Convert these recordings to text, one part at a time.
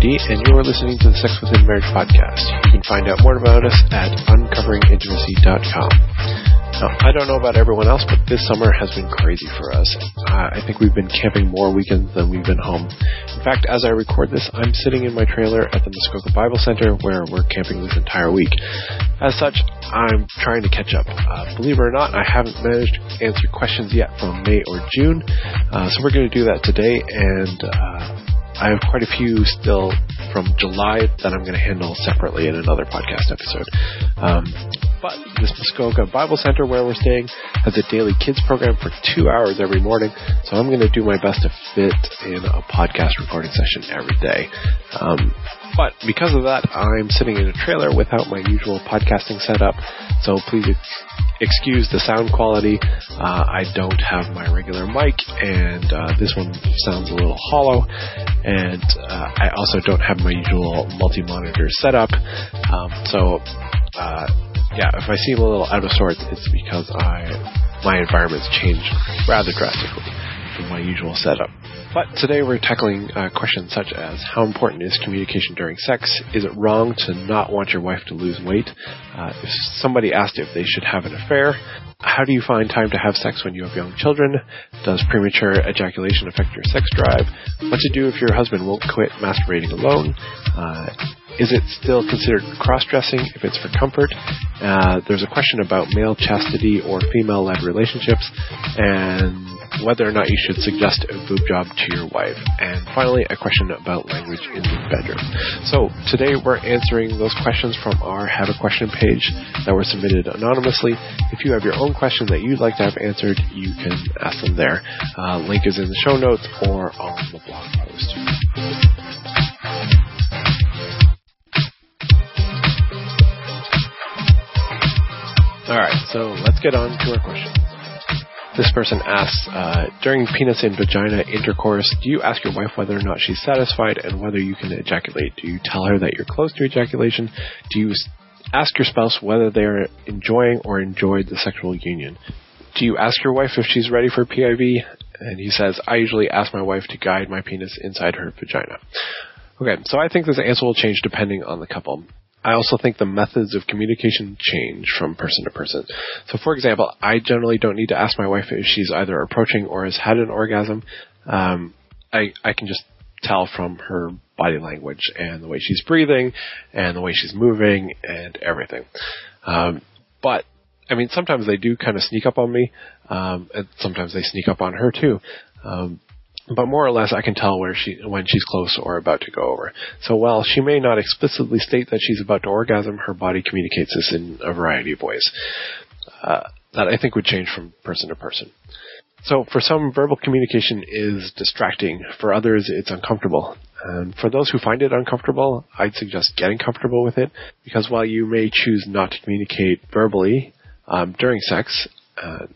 JD, and you're listening to the Sex Within Marriage podcast. You can find out more about us at uncoveringintimacy.com. Now, I don't know about everyone else, but this summer has been crazy for us. Uh, I think we've been camping more weekends than we've been home. In fact, as I record this, I'm sitting in my trailer at the Muskoka Bible Center where we're camping this entire week. As such, I'm trying to catch up. Uh, believe it or not, I haven't managed to answer questions yet from May or June, uh, so we're going to do that today, and uh, I have quite a few still from July that I'm going to handle separately in another podcast episode. Um, but this Muskoka Bible Center where we're staying has a daily kids program for two hours every morning, so I'm going to do my best to fit in a podcast recording session every day. Um, but because of that, I'm sitting in a trailer without my usual podcasting setup, so please excuse the sound quality. Uh, I don't have my regular mic, and uh, this one sounds a little hollow. And uh, I also don't have my usual multi-monitor setup. Um, so, uh, yeah, if I seem a little out of sorts, it's because I my environment's changed rather drastically from my usual setup. But today we're tackling uh, questions such as how important is communication during sex? Is it wrong to not want your wife to lose weight? Uh, if somebody asked if they should have an affair, how do you find time to have sex when you have young children? Does premature ejaculation affect your sex drive? What to do if your husband won't quit masturbating alone? Uh, is it still considered cross-dressing if it's for comfort? Uh, there's a question about male chastity or female-led relationships, and whether or not you should suggest a boob job to your wife. And finally, a question about language in the bedroom. So today we're answering those questions from our Have a Question page that were submitted anonymously. If you have your own question that you'd like to have answered, you can ask them there. Uh, link is in the show notes or on the blog post. All right, so let's get on to our question. This person asks, uh, during penis and vagina intercourse, do you ask your wife whether or not she's satisfied and whether you can ejaculate? Do you tell her that you're close to ejaculation? Do you ask your spouse whether they're enjoying or enjoyed the sexual union? Do you ask your wife if she's ready for PIV? And he says, I usually ask my wife to guide my penis inside her vagina. Okay, so I think this answer will change depending on the couple. I also think the methods of communication change from person to person. So, for example, I generally don't need to ask my wife if she's either approaching or has had an orgasm. Um, I I can just tell from her body language and the way she's breathing and the way she's moving and everything. Um, but I mean, sometimes they do kind of sneak up on me, um, and sometimes they sneak up on her too. Um, but more or less I can tell where she when she's close or about to go over. So while she may not explicitly state that she's about to orgasm, her body communicates this in a variety of ways. Uh, that I think would change from person to person. So for some, verbal communication is distracting. For others, it's uncomfortable. And for those who find it uncomfortable, I'd suggest getting comfortable with it because while you may choose not to communicate verbally um, during sex, uh,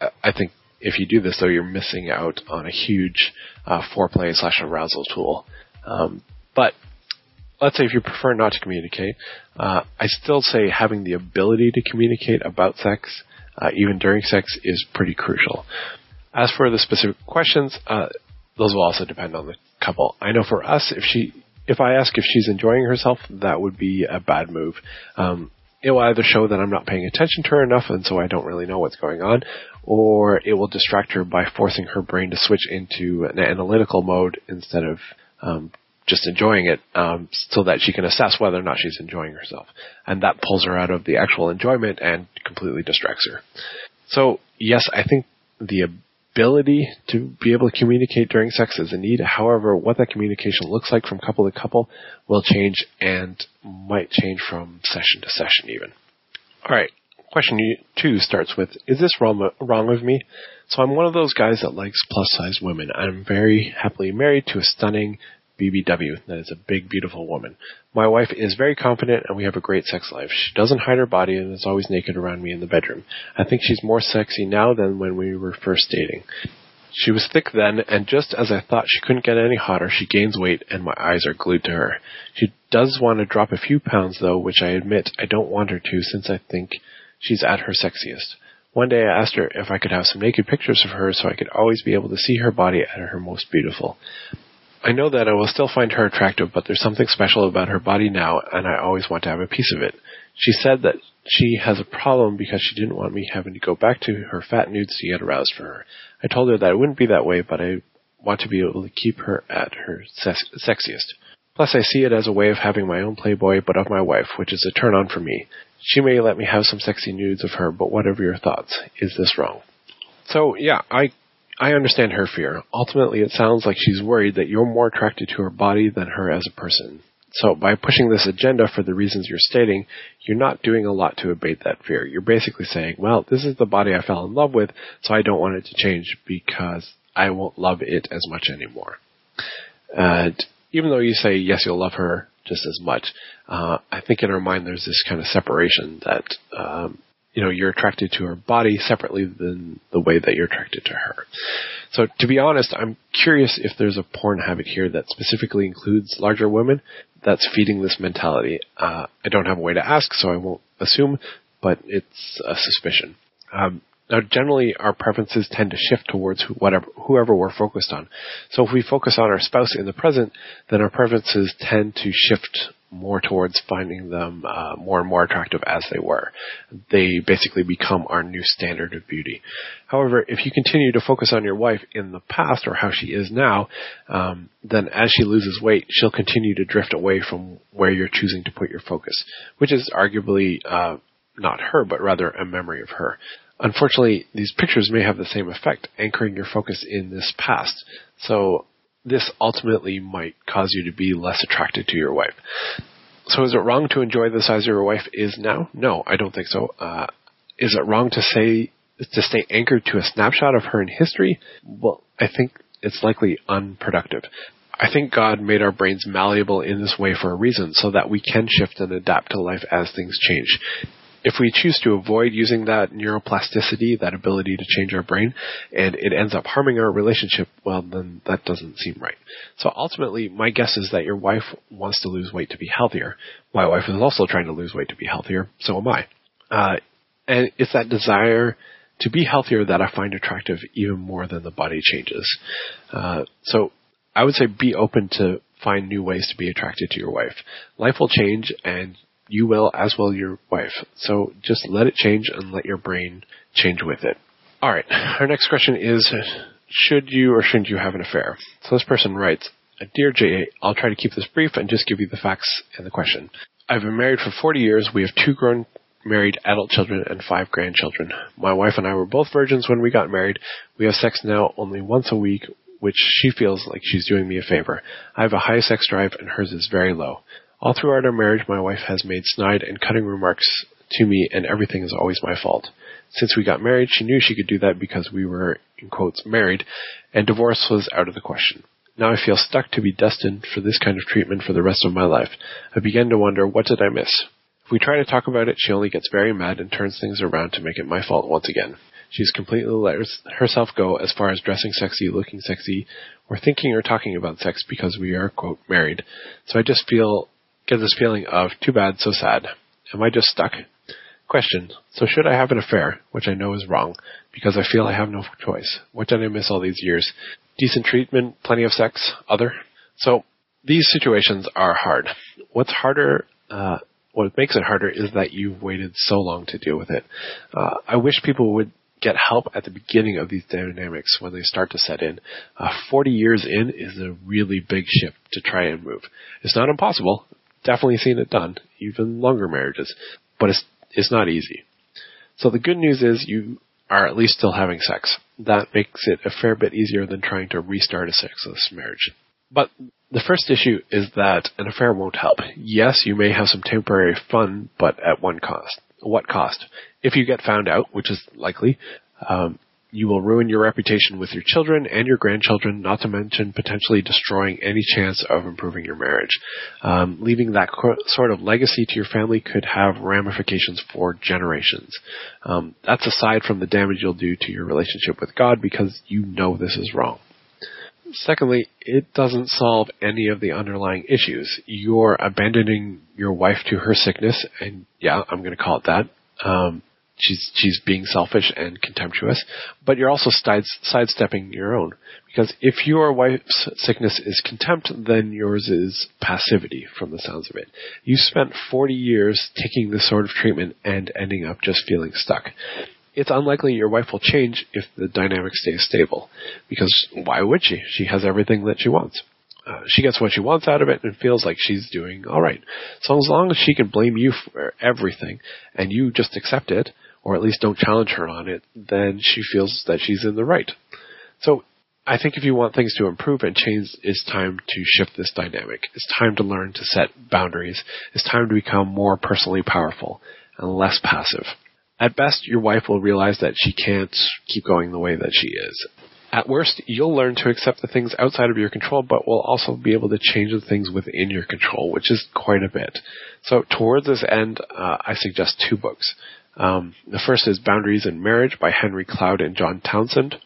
I think if you do this, though, you're missing out on a huge uh, foreplay slash arousal tool. Um, but let's say if you prefer not to communicate, uh, I still say having the ability to communicate about sex, uh, even during sex, is pretty crucial. As for the specific questions, uh, those will also depend on the couple. I know for us, if she, if I ask if she's enjoying herself, that would be a bad move. Um, it will either show that I'm not paying attention to her enough and so I don't really know what's going on, or it will distract her by forcing her brain to switch into an analytical mode instead of um, just enjoying it um, so that she can assess whether or not she's enjoying herself. And that pulls her out of the actual enjoyment and completely distracts her. So, yes, I think the ability to be able to communicate during sex is a need. However, what that communication looks like from couple to couple will change and might change from session to session even. All right. Question two starts with, is this wrong, wrong of me? So I'm one of those guys that likes plus size women. I'm very happily married to a stunning BBW. That is a big, beautiful woman. My wife is very confident and we have a great sex life. She doesn't hide her body and is always naked around me in the bedroom. I think she's more sexy now than when we were first dating. She was thick then, and just as I thought she couldn't get any hotter, she gains weight and my eyes are glued to her. She does want to drop a few pounds though, which I admit I don't want her to since I think she's at her sexiest. One day I asked her if I could have some naked pictures of her so I could always be able to see her body at her most beautiful. I know that I will still find her attractive, but there's something special about her body now, and I always want to have a piece of it. She said that she has a problem because she didn't want me having to go back to her fat nudes to get aroused for her. I told her that it wouldn't be that way, but I want to be able to keep her at her sex- sexiest. Plus, I see it as a way of having my own Playboy, but of my wife, which is a turn on for me. She may let me have some sexy nudes of her, but whatever your thoughts, is this wrong? So, yeah, I I understand her fear. Ultimately, it sounds like she's worried that you're more attracted to her body than her as a person. So by pushing this agenda for the reasons you're stating, you're not doing a lot to abate that fear. You're basically saying, well, this is the body I fell in love with, so I don't want it to change because I won't love it as much anymore. And even though you say, yes, you'll love her just as much, uh, I think in her mind there's this kind of separation that, um, you know, you're attracted to her body separately than the way that you're attracted to her. So to be honest, I'm curious if there's a porn habit here that specifically includes larger women that's feeding this mentality. Uh, I don't have a way to ask, so I won't assume, but it's a suspicion. Um, now, generally, our preferences tend to shift towards whatever, whoever we're focused on. So if we focus on our spouse in the present, then our preferences tend to shift more towards finding them uh, more and more attractive as they were. They basically become our new standard of beauty. However, if you continue to focus on your wife in the past or how she is now, um, then as she loses weight, she'll continue to drift away from where you're choosing to put your focus, which is arguably uh, not her, but rather a memory of her. Unfortunately, these pictures may have the same effect, anchoring your focus in this past. So this ultimately might cause you to be less attracted to your wife. So is it wrong to enjoy the size your wife is now? No, I don't think so. Uh, is it wrong to say to stay anchored to a snapshot of her in history? Well, I think it's likely unproductive. I think God made our brains malleable in this way for a reason, so that we can shift and adapt to life as things change if we choose to avoid using that neuroplasticity, that ability to change our brain, and it ends up harming our relationship, well, then that doesn't seem right. So ultimately, my guess is that your wife wants to lose weight to be healthier. My wife is also trying to lose weight to be healthier. So am I. Uh, and it's that desire to be healthier that I find attractive even more than the body changes. Uh, so I would say be open to find new ways to be attracted to your wife. Life will change and you will as will your wife. So just let it change and let your brain change with it. Alright, our next question is, should you or shouldn't you have an affair? So this person writes, Dear J.A., I'll try to keep this brief and just give you the facts and the question. I've been married for 40 years. We have two grown married adult children and five grandchildren. My wife and I were both virgins when we got married. We have sex now only once a week, which she feels like she's doing me a favor. I have a high sex drive and hers is very low. All throughout our marriage, my wife has made snide and cutting remarks to me, and everything is always my fault. Since we got married, she knew she could do that because we were, in quotes, married, and divorce was out of the question. Now I feel stuck to be destined for this kind of treatment for the rest of my life. I begin to wonder, what did I miss? If we try to talk about it, she only gets very mad and turns things around to make it my fault once again. She's completely let herself go as far as dressing sexy, looking sexy, or thinking or talking about sex because we are, quote, married. So I just feel get this feeling of too bad, so sad. Am I just stuck? Question. So should I have an affair, which I know is wrong, because I feel I have no choice? What did I miss all these years? Decent treatment, plenty of sex, other? So these situations are hard. What's harder, uh, what makes it harder is that you've waited so long to deal with it. Uh, I wish people would get help at the beginning of these dynamics when they start to set in. Uh, 40 years in is a really big shift to try and move. It's not impossible definitely seen it done, even longer marriages, but it's it's not easy. So the good news is you are at least still having sex. That makes it a fair bit easier than trying to restart a sexless marriage. But the first issue is that an affair won't help. Yes, you may have some temporary fun, but at one cost. What cost? If you get found out, which is likely, um, you will ruin your reputation with your children and your grandchildren, not to mention potentially destroying any chance of improving your marriage. Um, leaving that co- sort of legacy to your family could have ramifications for generations. Um, that's aside from the damage you'll do to your relationship with God because you know this is wrong. Secondly, it doesn't solve any of the underlying issues. You're abandoning your wife to her sickness, and yeah, I'm going to call it that. Um, she's she's being selfish and contemptuous, but you're also side, sidestepping your own because if your wife's sickness is contempt, then yours is passivity. From the sounds of it, you spent 40 years taking this sort of treatment and ending up just feeling stuck. It's unlikely your wife will change if the dynamic stays stable, because why would she? She has everything that she wants. Uh, she gets what she wants out of it and feels like she's doing all right. So as long as she can blame you for everything and you just accept it, or at least don't challenge her on it, then she feels that she's in the right. So I think if you want things to improve and change, it's time to shift this dynamic. It's time to learn to set boundaries. It's time to become more personally powerful and less passive. At best, your wife will realize that she can't keep going the way that she is. At worst, you'll learn to accept the things outside of your control, but will also be able to change the things within your control, which is quite a bit. So towards this end, uh, I suggest two books. Um, the first is Boundaries in Marriage by Henry Cloud and John Townsend.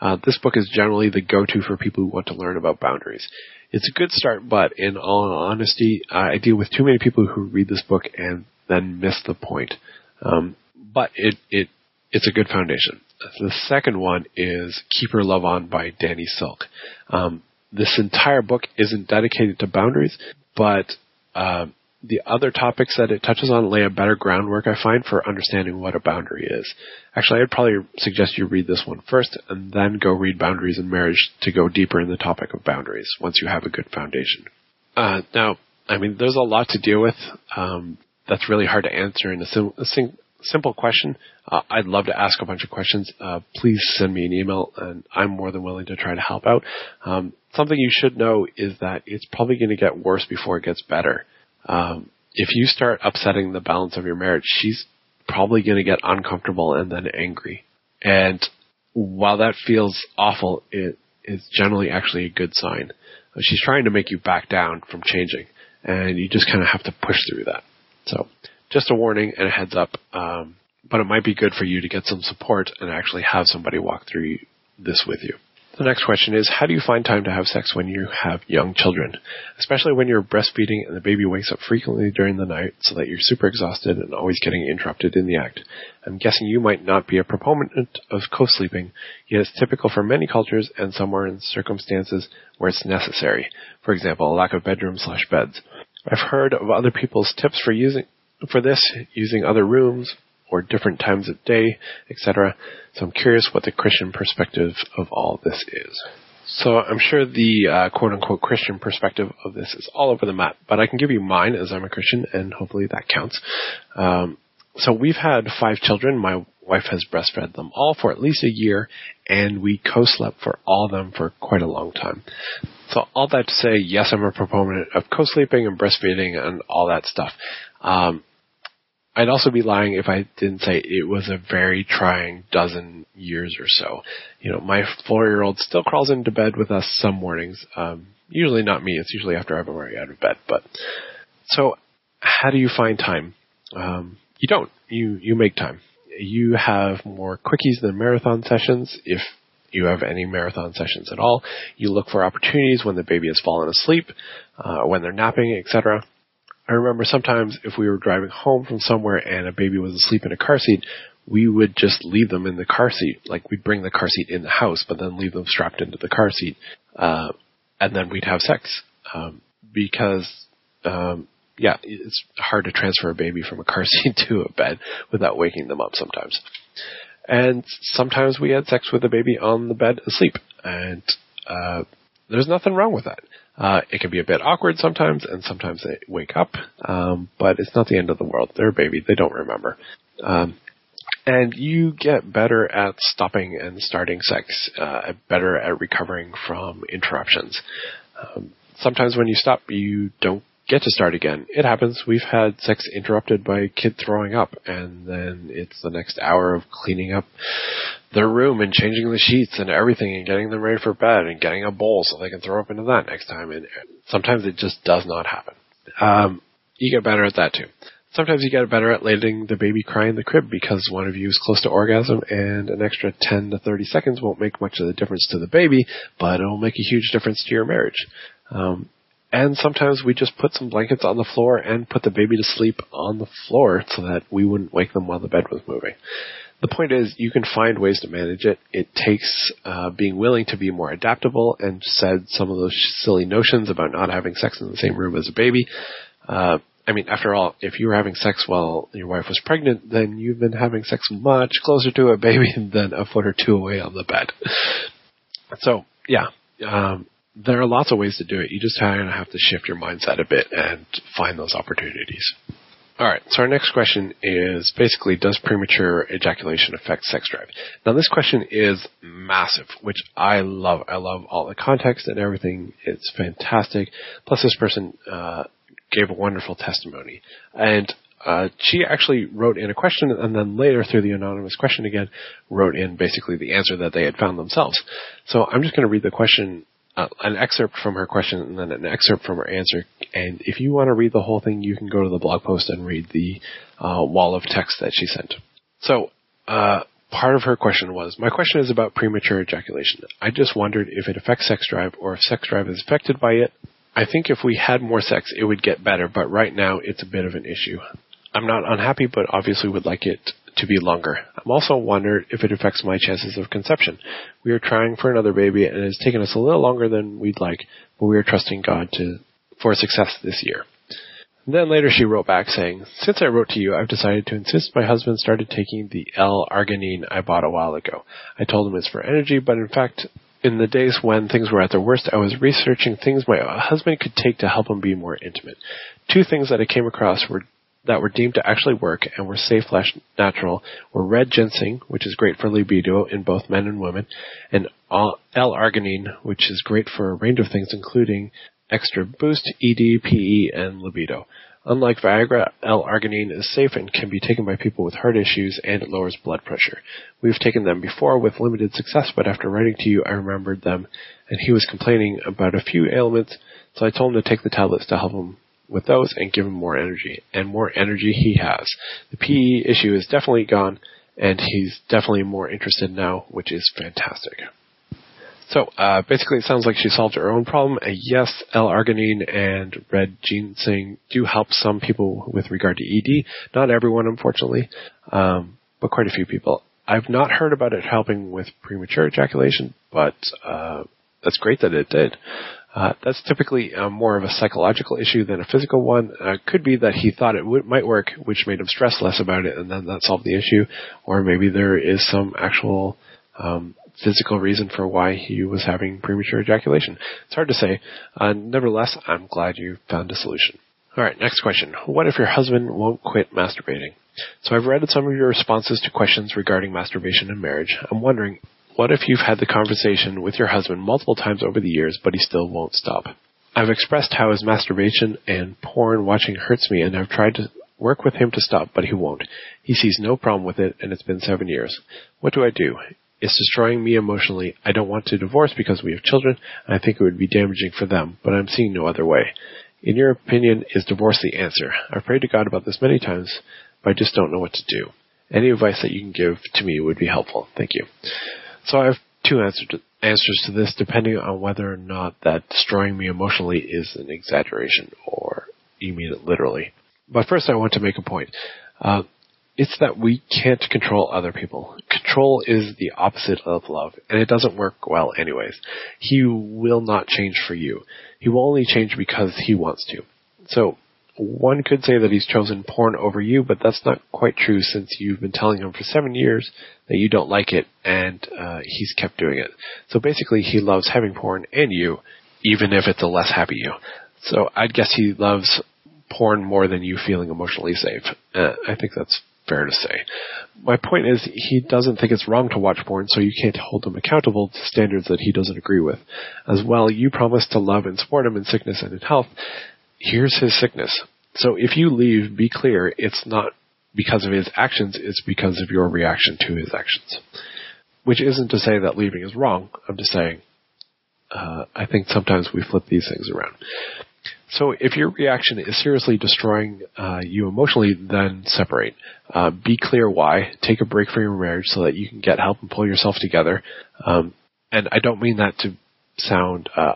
Uh, this book is generally the go-to for people who want to learn about boundaries. It's a good start, but in all honesty, I deal with too many people who read this book and then miss the point. Um, but it, it, it's a good foundation. The second one is Keep Your Love On by Danny Silk. Um, this entire book isn't dedicated to boundaries, but uh, the other topics that it touches on lay a better groundwork, I find, for understanding what a boundary is. Actually, I'd probably suggest you read this one first and then go read Boundaries in Marriage to go deeper in the topic of boundaries once you have a good foundation. Uh, now, I mean, there's a lot to deal with. Um, that's really hard to answer in a, sim- a sim- simple question. Uh, I'd love to ask a bunch of questions. Uh, please send me an email, and I'm more than willing to try to help out. Um, something you should know is that it's probably going to get worse before it gets better um, if you start upsetting the balance of your marriage, she's probably going to get uncomfortable and then angry. And while that feels awful, it is generally actually a good sign. She's trying to make you back down from changing, and you just kind of have to push through that. So, just a warning and a heads up. Um, but it might be good for you to get some support and actually have somebody walk through this with you. The next question is, how do you find time to have sex when you have young children? Especially when you're breastfeeding and the baby wakes up frequently during the night so that you're super exhausted and always getting interrupted in the act. I'm guessing you might not be a proponent of co-sleeping, yet it's typical for many cultures and some are in circumstances where it's necessary. For example, a lack of bedroom slash beds. I've heard of other people's tips for using, for this, using other rooms, or different times of day, etc. So I'm curious what the Christian perspective of all this is. So I'm sure the uh, quote unquote Christian perspective of this is all over the map, but I can give you mine as I'm a Christian, and hopefully that counts. Um, so we've had five children. My wife has breastfed them all for at least a year, and we co-slept for all of them for quite a long time. So all that to say, yes, I'm a proponent of co-sleeping and breastfeeding and all that stuff. Um, I'd also be lying if I didn't say it was a very trying dozen years or so. You know, my four-year-old still crawls into bed with us some mornings. Um, usually not me. It's usually after I've already out of bed. But so, how do you find time? Um, you don't. You you make time. You have more quickies than marathon sessions. If you have any marathon sessions at all, you look for opportunities when the baby has fallen asleep, uh, when they're napping, etc. I remember sometimes if we were driving home from somewhere and a baby was asleep in a car seat, we would just leave them in the car seat. Like we'd bring the car seat in the house, but then leave them strapped into the car seat, uh, and then we'd have sex um, because, um, yeah, it's hard to transfer a baby from a car seat to a bed without waking them up sometimes. And sometimes we had sex with the baby on the bed asleep, and uh, there's nothing wrong with that. Uh, it can be a bit awkward sometimes, and sometimes they wake up, um, but it's not the end of the world. They're a baby; they don't remember. Um, and you get better at stopping and starting sex, uh, better at recovering from interruptions. Um, sometimes when you stop, you don't get to start again. It happens. We've had sex interrupted by a kid throwing up, and then it's the next hour of cleaning up their room and changing the sheets and everything and getting them ready for bed and getting a bowl so they can throw up into that next time. And sometimes it just does not happen. Um, you get better at that too. Sometimes you get better at letting the baby cry in the crib because one of you is close to orgasm and an extra 10 to 30 seconds won't make much of a difference to the baby, but it'll make a huge difference to your marriage. Um, and sometimes we just put some blankets on the floor and put the baby to sleep on the floor so that we wouldn't wake them while the bed was moving. The point is, you can find ways to manage it. It takes uh, being willing to be more adaptable and shed some of those silly notions about not having sex in the same room as a baby. Uh, I mean, after all, if you were having sex while your wife was pregnant, then you've been having sex much closer to a baby than a foot or two away on the bed. So, yeah, um, there are lots of ways to do it. You just kind of have to shift your mindset a bit and find those opportunities. All right. So our next question is basically, does premature ejaculation affect sex drive? Now this question is massive, which I love. I love all the context and everything. It's fantastic. Plus this person, uh, gave a wonderful testimony. And, uh, she actually wrote in a question and then later through the anonymous question again wrote in basically the answer that they had found themselves. So I'm just going to read the question uh, an excerpt from her question and then an excerpt from her answer. And if you want to read the whole thing, you can go to the blog post and read the uh, wall of text that she sent. So, uh, part of her question was, my question is about premature ejaculation. I just wondered if it affects sex drive or if sex drive is affected by it. I think if we had more sex, it would get better, but right now it's a bit of an issue. I'm not unhappy, but obviously would like it to be longer. I'm also wondered if it affects my chances of conception. We are trying for another baby and it has taken us a little longer than we'd like, but we are trusting God to, for success this year. And then later she wrote back saying, Since I wrote to you, I've decided to insist my husband started taking the L-arginine I bought a while ago. I told him it's for energy, but in fact, in the days when things were at their worst, I was researching things my husband could take to help him be more intimate. Two things that I came across were that were deemed to actually work and were safe slash natural were red ginseng, which is great for libido in both men and women, and L-arginine, which is great for a range of things, including extra boost, ED, PE, and libido. Unlike Viagra, L-arginine is safe and can be taken by people with heart issues and it lowers blood pressure. We've taken them before with limited success, but after writing to you, I remembered them and he was complaining about a few ailments, so I told him to take the tablets to help him with those and give him more energy. And more energy he has. The PE issue is definitely gone, and he's definitely more interested now, which is fantastic. So uh, basically, it sounds like she solved her own problem. Uh, yes, L-arginine and red ginseng do help some people with regard to ED. Not everyone, unfortunately, um, but quite a few people. I've not heard about it helping with premature ejaculation, but uh, that's great that it did. Uh, that's typically uh, more of a psychological issue than a physical one. Uh, could be that he thought it w- might work, which made him stress less about it, and then that solved the issue. Or maybe there is some actual um, physical reason for why he was having premature ejaculation. It's hard to say. Uh, nevertheless, I'm glad you found a solution. All right, next question. What if your husband won't quit masturbating? So I've read some of your responses to questions regarding masturbation and marriage. I'm wondering, what if you've had the conversation with your husband multiple times over the years, but he still won't stop? I've expressed how his masturbation and porn watching hurts me and I've tried to work with him to stop, but he won't. He sees no problem with it and it's been seven years. What do I do? It's destroying me emotionally. I don't want to divorce because we have children and I think it would be damaging for them, but I'm seeing no other way. In your opinion, is divorce the answer? I've prayed to God about this many times, but I just don't know what to do. Any advice that you can give to me would be helpful. Thank you. So I have two answer to, answers to this, depending on whether or not that destroying me emotionally is an exaggeration or you mean it literally. But first, I want to make a point. Uh, it's that we can't control other people. Control is the opposite of love, and it doesn't work well anyways. He will not change for you. He will only change because he wants to. So, one could say that he's chosen porn over you, but that's not quite true since you've been telling him for seven years that you don't like it, and uh, he's kept doing it. So basically, he loves having porn and you, even if it's a less happy you. So I'd guess he loves porn more than you feeling emotionally safe. Uh, I think that's fair to say. My point is, he doesn't think it's wrong to watch porn, so you can't hold him accountable to standards that he doesn't agree with. As well, you promise to love and support him in sickness and in health, here's his sickness. So if you leave, be clear, it's not because of his actions, it's because of your reaction to his actions. Which isn't to say that leaving is wrong. I'm just saying, uh, I think sometimes we flip these things around. So if your reaction is seriously destroying uh, you emotionally, then separate. Uh, be clear why. Take a break from your marriage so that you can get help and pull yourself together. Um, and I don't mean that to sound uh,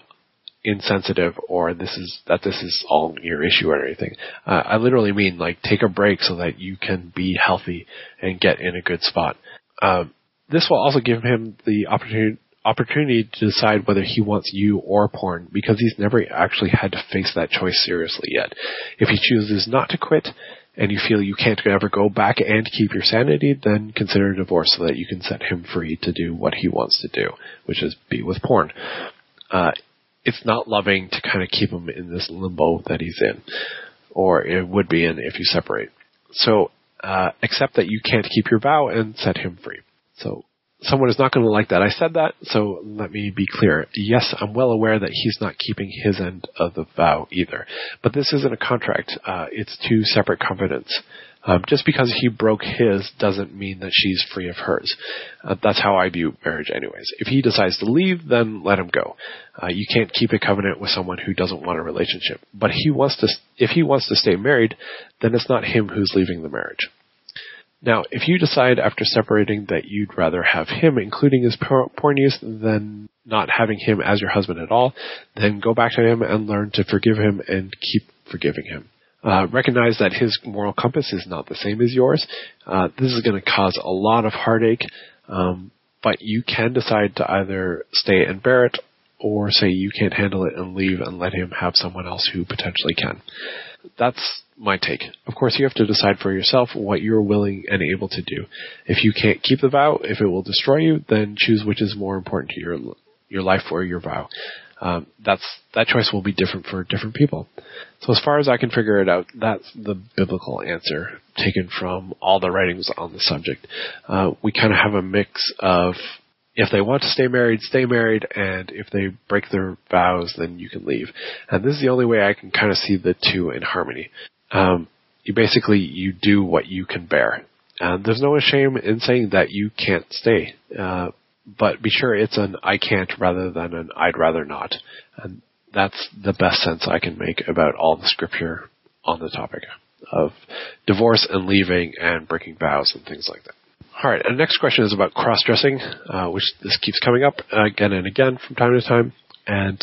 insensitive or this is that this is all your issue or anything. Uh, I literally mean like take a break so that you can be healthy and get in a good spot. Um, this will also give him the opportunity opportunity to decide whether he wants you or porn because he's never actually had to face that choice seriously yet. If he chooses not to quit and you feel you can't ever go back and keep your sanity, then consider a divorce so that you can set him free to do what he wants to do, which is be with porn. Uh, it's not loving to kind of keep him in this limbo that he's in, or it would be in if you separate. So uh, accept that you can't keep your vow and set him free. So someone is not going to like that. I said that, so let me be clear. Yes, I'm well aware that he's not keeping his end of the vow either. But this isn't a contract. Uh, it's two separate covenants. Um, just because he broke his doesn't mean that she's free of hers. Uh, that's how I view marriage, anyways. If he decides to leave, then let him go. Uh, you can't keep a covenant with someone who doesn't want a relationship. But he wants to, if he wants to stay married, then it's not him who's leaving the marriage. Now, if you decide after separating that you'd rather have him, including his porn use, than not having him as your husband at all, then go back to him and learn to forgive him and keep forgiving him. Uh, recognize that his moral compass is not the same as yours. Uh, this is going to cause a lot of heartache, um, but you can decide to either stay and bear it, or say you can't handle it and leave and let him have someone else who potentially can. That's my take. Of course, you have to decide for yourself what you're willing and able to do. If you can't keep the vow, if it will destroy you, then choose which is more important to your your life or your vow. Um, that's that choice will be different for different people. So as far as I can figure it out, that's the biblical answer taken from all the writings on the subject. Uh, we kind of have a mix of if they want to stay married, stay married, and if they break their vows, then you can leave. And this is the only way I can kind of see the two in harmony um, you basically you do what you can bear. And there's no shame in saying that you can't stay, uh, but be sure it's an I can't rather than an I'd rather not. And that's the best sense I can make about all the scripture on the topic of divorce and leaving and breaking vows and things like that. All right, the next question is about cross-dressing, uh, which this keeps coming up again and again from time to time. And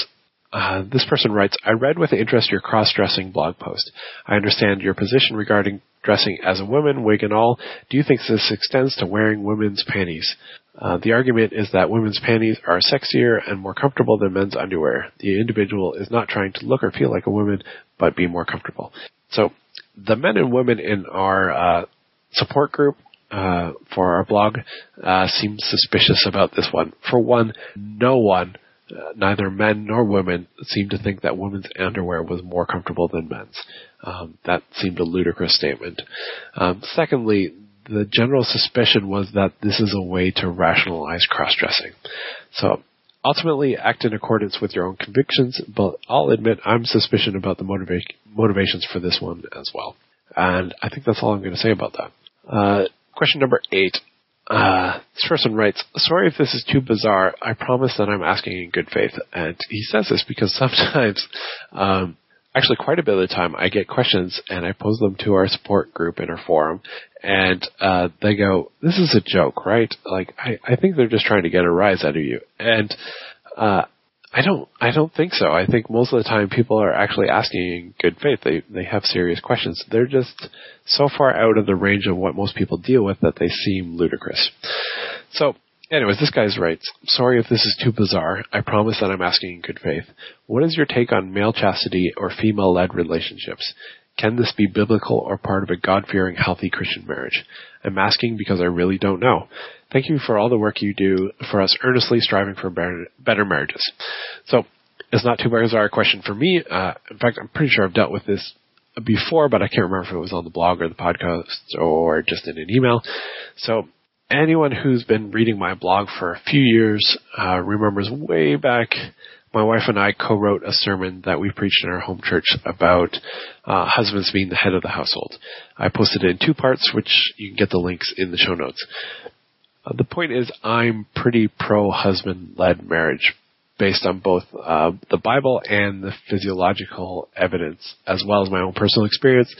uh, this person writes, I read with interest your cross-dressing blog post. I understand your position regarding dressing as a woman, wig and all. Do you think this extends to wearing women's panties? Uh, the argument is that women's panties are sexier and more comfortable than men's underwear. The individual is not trying to look or feel like a woman, but be more comfortable. So, the men and women in our uh, support group uh, for our blog uh, seem suspicious about this one. For one, no one uh, neither men nor women seemed to think that women's underwear was more comfortable than men's. Um, that seemed a ludicrous statement. Um, secondly, the general suspicion was that this is a way to rationalize cross-dressing. So ultimately act in accordance with your own convictions, but I'll admit I'm suspicious about the motiva- motivations for this one as well. And I think that's all I'm going to say about that. Uh, question number eight. Uh, this person writes, sorry if this is too bizarre. I promise that I'm asking in good faith. And he says this because sometimes, um, actually quite a bit of the time I get questions and I pose them to our support group in our forum and, uh, they go, this is a joke, right? Like, I, I think they're just trying to get a rise out of you. And, uh, I don't. I don't think so. I think most of the time people are actually asking in good faith. They they have serious questions. They're just so far out of the range of what most people deal with that they seem ludicrous. So, anyways, this guy's right. Sorry if this is too bizarre. I promise that I'm asking in good faith. What is your take on male chastity or female-led relationships? Can this be biblical or part of a God-fearing, healthy Christian marriage? I'm asking because I really don't know. Thank you for all the work you do for us earnestly striving for better, better marriages. So, it's not too bizarre a question for me. Uh, in fact, I'm pretty sure I've dealt with this before, but I can't remember if it was on the blog or the podcast or just in an email. So, anyone who's been reading my blog for a few years uh, remembers way back my wife and I co-wrote a sermon that we preached in our home church about uh, husbands being the head of the household. I posted it in two parts, which you can get the links in the show notes. Uh, the point is, I'm pretty pro husband led marriage based on both uh, the Bible and the physiological evidence, as well as my own personal experience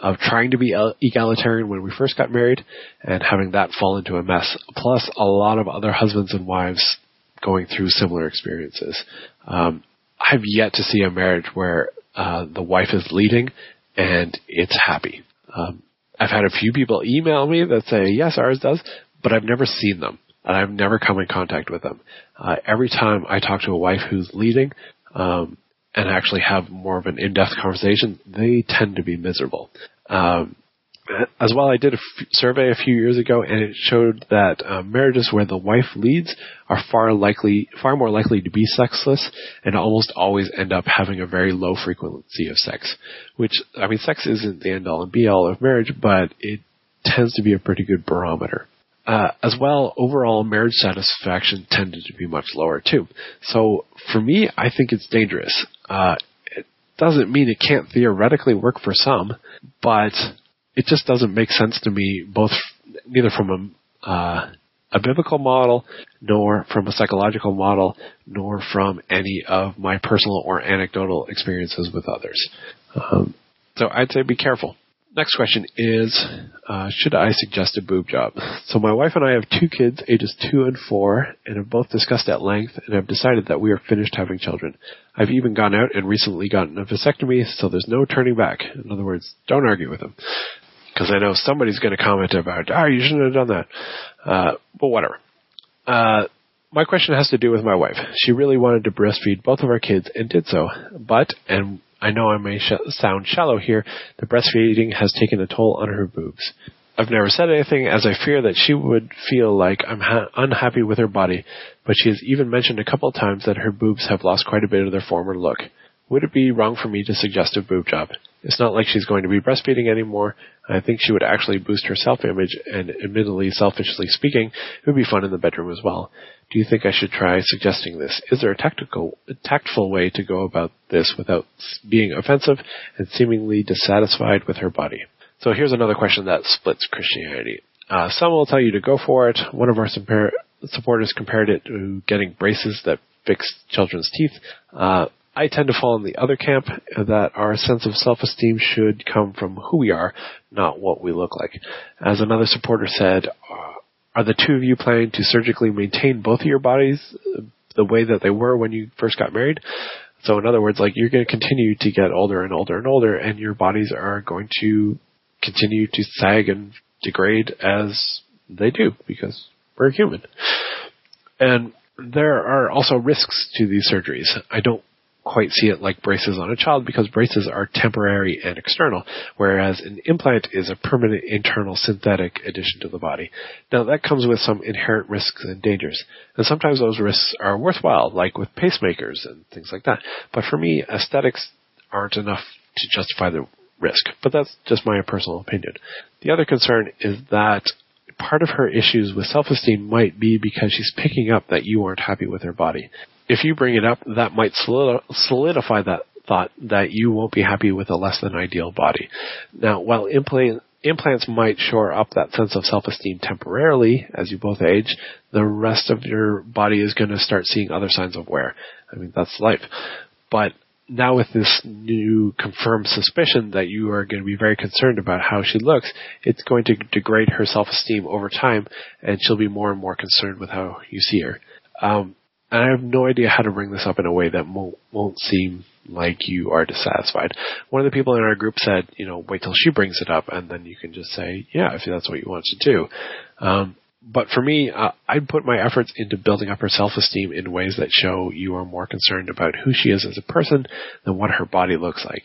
of trying to be egalitarian when we first got married and having that fall into a mess, plus a lot of other husbands and wives going through similar experiences. Um, I've yet to see a marriage where uh, the wife is leading and it's happy. Um, I've had a few people email me that say yes, ours does, but I've never seen them and I've never come in contact with them. Uh, every time I talk to a wife who's leading um, and actually have more of an in-depth conversation, they tend to be miserable. Um, as well, I did a f- survey a few years ago, and it showed that uh, marriages where the wife leads are far likely, far more likely to be sexless, and almost always end up having a very low frequency of sex. Which, I mean, sex isn't the end all and be all of marriage, but it tends to be a pretty good barometer. Uh, as well, overall marriage satisfaction tended to be much lower too. So for me, I think it's dangerous. Uh, it doesn't mean it can't theoretically work for some, but it just doesn't make sense to me, both neither from a uh, a biblical model, nor from a psychological model, nor from any of my personal or anecdotal experiences with others. Um, so I'd say be careful. Next question is, uh, should I suggest a boob job? So my wife and I have two kids, ages two and four, and have both discussed at length and have decided that we are finished having children. I've even gone out and recently gotten a vasectomy, so there's no turning back. In other words, don't argue with them. Because I know somebody's going to comment about, ah, oh, you shouldn't have done that. Uh, but whatever. Uh, my question has to do with my wife. She really wanted to breastfeed both of our kids and did so. But, and I know I may sh- sound shallow here, the breastfeeding has taken a toll on her boobs. I've never said anything as I fear that she would feel like I'm ha- unhappy with her body, but she has even mentioned a couple times that her boobs have lost quite a bit of their former look. Would it be wrong for me to suggest a boob job? It's not like she's going to be breastfeeding anymore. I think she would actually boost her self-image, and admittedly, selfishly speaking, it would be fun in the bedroom as well. Do you think I should try suggesting this? Is there a tactical, tactful way to go about this without being offensive and seemingly dissatisfied with her body? So here's another question that splits Christianity. Uh, some will tell you to go for it. One of our supporters compared it to getting braces that fix children's teeth. Uh, I tend to fall in the other camp that our sense of self-esteem should come from who we are, not what we look like. As another supporter said, uh, are the two of you planning to surgically maintain both of your bodies the way that they were when you first got married? So in other words, like you're going to continue to get older and older and older and your bodies are going to continue to sag and degrade as they do because we're human. And there are also risks to these surgeries. I don't quite see it like braces on a child because braces are temporary and external, whereas an implant is a permanent internal synthetic addition to the body. Now that comes with some inherent risks and dangers, and sometimes those risks are worthwhile, like with pacemakers and things like that. But for me, aesthetics aren't enough to justify the risk, but that's just my personal opinion. The other concern is that part of her issues with self-esteem might be because she's picking up that you aren't happy with her body if you bring it up, that might solidify that thought that you won't be happy with a less than ideal body. Now, while implant, implants might shore up that sense of self-esteem temporarily as you both age, the rest of your body is going to start seeing other signs of wear. I mean, that's life. But now with this new confirmed suspicion that you are going to be very concerned about how she looks, it's going to degrade her self-esteem over time, and she'll be more and more concerned with how you see her. Um, and I have no idea how to bring this up in a way that won't, won't seem like you are dissatisfied. One of the people in our group said, you know, wait till she brings it up and then you can just say, yeah, if that's what you want to do. Um, but for me, uh, I'd put my efforts into building up her self-esteem in ways that show you are more concerned about who she is as a person than what her body looks like.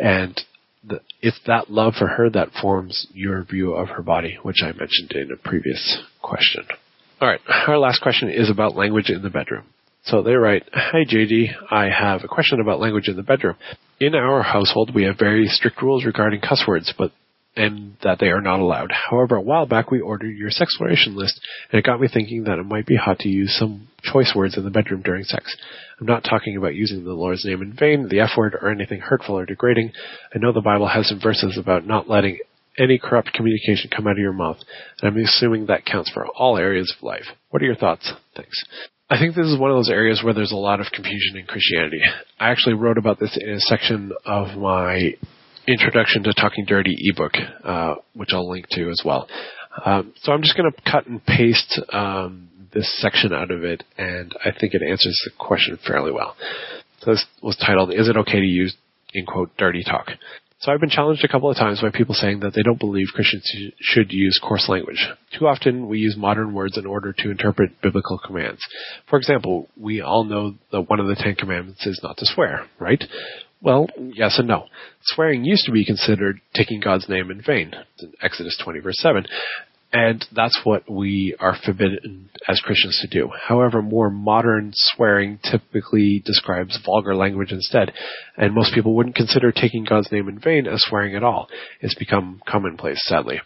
And the, it's that love for her that forms your view of her body, which I mentioned in a previous question. All right, our last question is about language in the bedroom. So they write, Hi JD, I have a question about language in the bedroom. In our household, we have very strict rules regarding cuss words, but and that they are not allowed. However, a while back we ordered your sexploration list, and it got me thinking that it might be hot to use some choice words in the bedroom during sex. I'm not talking about using the Lord's name in vain, the F word, or anything hurtful or degrading. I know the Bible has some verses about not letting any corrupt communication come out of your mouth, and I'm assuming that counts for all areas of life. What are your thoughts? Thanks. I think this is one of those areas where there's a lot of confusion in Christianity. I actually wrote about this in a section of my Introduction to Talking Dirty ebook, uh, which I'll link to as well. Um, so I'm just going to cut and paste um, this section out of it, and I think it answers the question fairly well. So this was titled, Is it okay to use, in quote, dirty talk? So I've been challenged a couple of times by people saying that they don't believe Christians should use coarse language. Too often we use modern words in order to interpret biblical commands. For example, we all know that one of the Ten Commandments is not to swear, right? Well, yes and no. Swearing used to be considered taking God's name in vain, in Exodus 20 verse 7, and that's what we are forbidden as Christians to do. However, more modern swearing typically describes vulgar language instead, and most people wouldn't consider taking God's name in vain as swearing at all. It's become commonplace, sadly.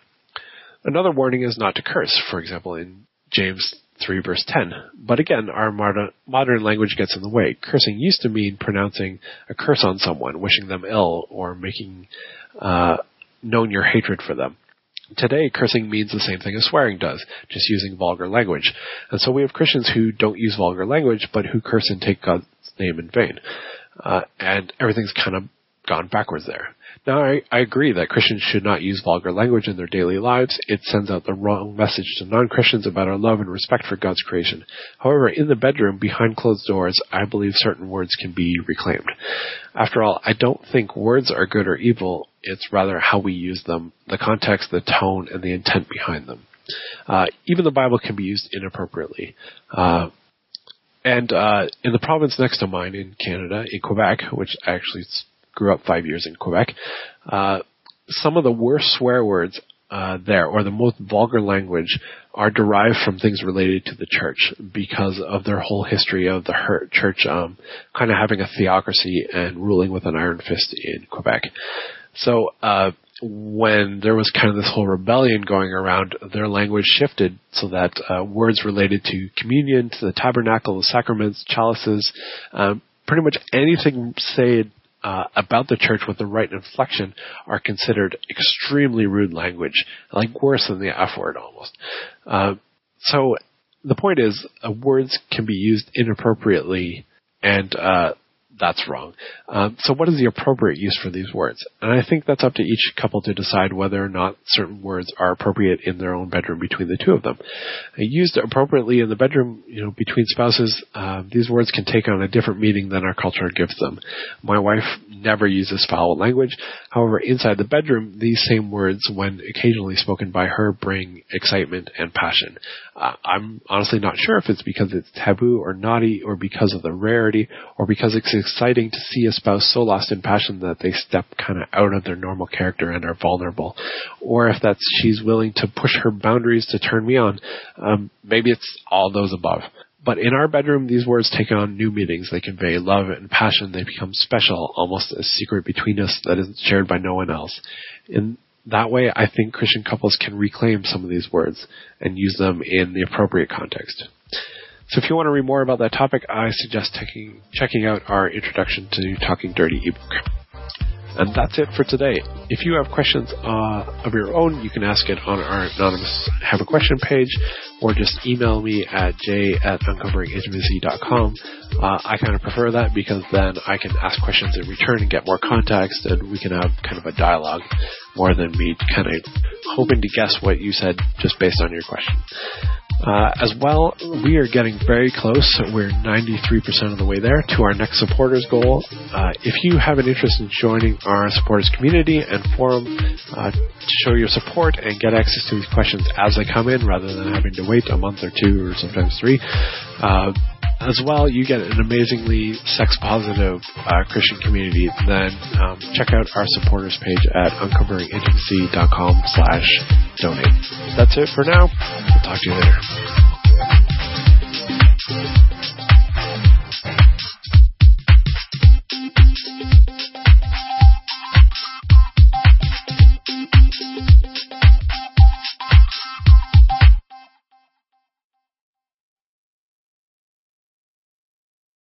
Another warning is not to curse, for example, in James 3 verse 10. But again, our modern, language gets in the way. Cursing used to mean pronouncing a curse on someone, wishing them ill, or making uh, known your hatred for them. Today, cursing means the same thing as swearing does, just using vulgar language. And so we have Christians who don't use vulgar language, but who curse and take God's name in vain. Uh, and everything's kind of gone backwards there. Now, I, I, agree that Christians should not use vulgar language in their daily lives. It sends out the wrong message to non-Christians about our love and respect for God's creation. However, in the bedroom, behind closed doors, I believe certain words can be reclaimed. After all, I don't think words are good or evil. It's rather how we use them, the context, the tone, and the intent behind them. Uh, even the Bible can be used inappropriately. Uh, and uh, in the province next to mine in Canada, in Quebec, which I actually grew up five years in Quebec. Uh, some of the worst swear words uh, there, or the most vulgar language, are derived from things related to the church because of their whole history of the church um, kind of having a theocracy and ruling with an iron fist in Quebec. So uh, when there was kind of this whole rebellion going around, their language shifted so that uh, words related to communion, to the tabernacle, the sacraments, chalices, um, pretty much anything said uh, about the church with the right inflection are considered extremely rude language, like worse than the F word almost. Uh, so the point is, uh, words can be used inappropriately, and uh, that's wrong. Um, so what is the appropriate use for these words? And I think that's up to each couple to decide whether or not certain words are appropriate in their own bedroom between the two of them. Uh, used appropriately in the bedroom, you know, between spouses, uh, these words can take on a different meaning than our culture gives them. My wife never uses foul language. However, inside the bedroom, these same words, when occasionally spoken by her, bring excitement and passion. Uh, I'm honestly not sure if it's because it's taboo or naughty, or because of the rarity, or because it's exciting to see a spouse so lost in passion that they step kind of out of their normal character and are vulnerable, or if that's she's willing to push her boundaries to turn me on. Um, maybe it's all those above. But in our bedroom, these words take on new meanings. They convey love and passion. They become special, almost a secret between us that isn't shared by no one else. In that way, I think Christian couples can reclaim some of these words and use them in the appropriate context. So if you want to read more about that topic, I suggest checking, checking out our Introduction to Talking Dirty ebook. And that's it for today. If you have questions uh, of your own, you can ask it on our anonymous Have a Question page, or just email me at j at uncoveringintimacy.com. Uh, I kind of prefer that because then I can ask questions in return and get more context, and we can have kind of a dialogue more than me kind of hoping to guess what you said just based on your question. Uh, as well, we are getting very close. We're 93% of the way there to our next supporters goal. Uh, if you have an interest in joining our supporters community and forum uh, to show your support and get access to these questions as they come in rather than having to wait a month or two or sometimes three, uh, as well, you get an amazingly sex positive uh, Christian community, then um, check out our supporters page at uncoveringintimacy.com slash donate. That's it for now. We'll talk to you later.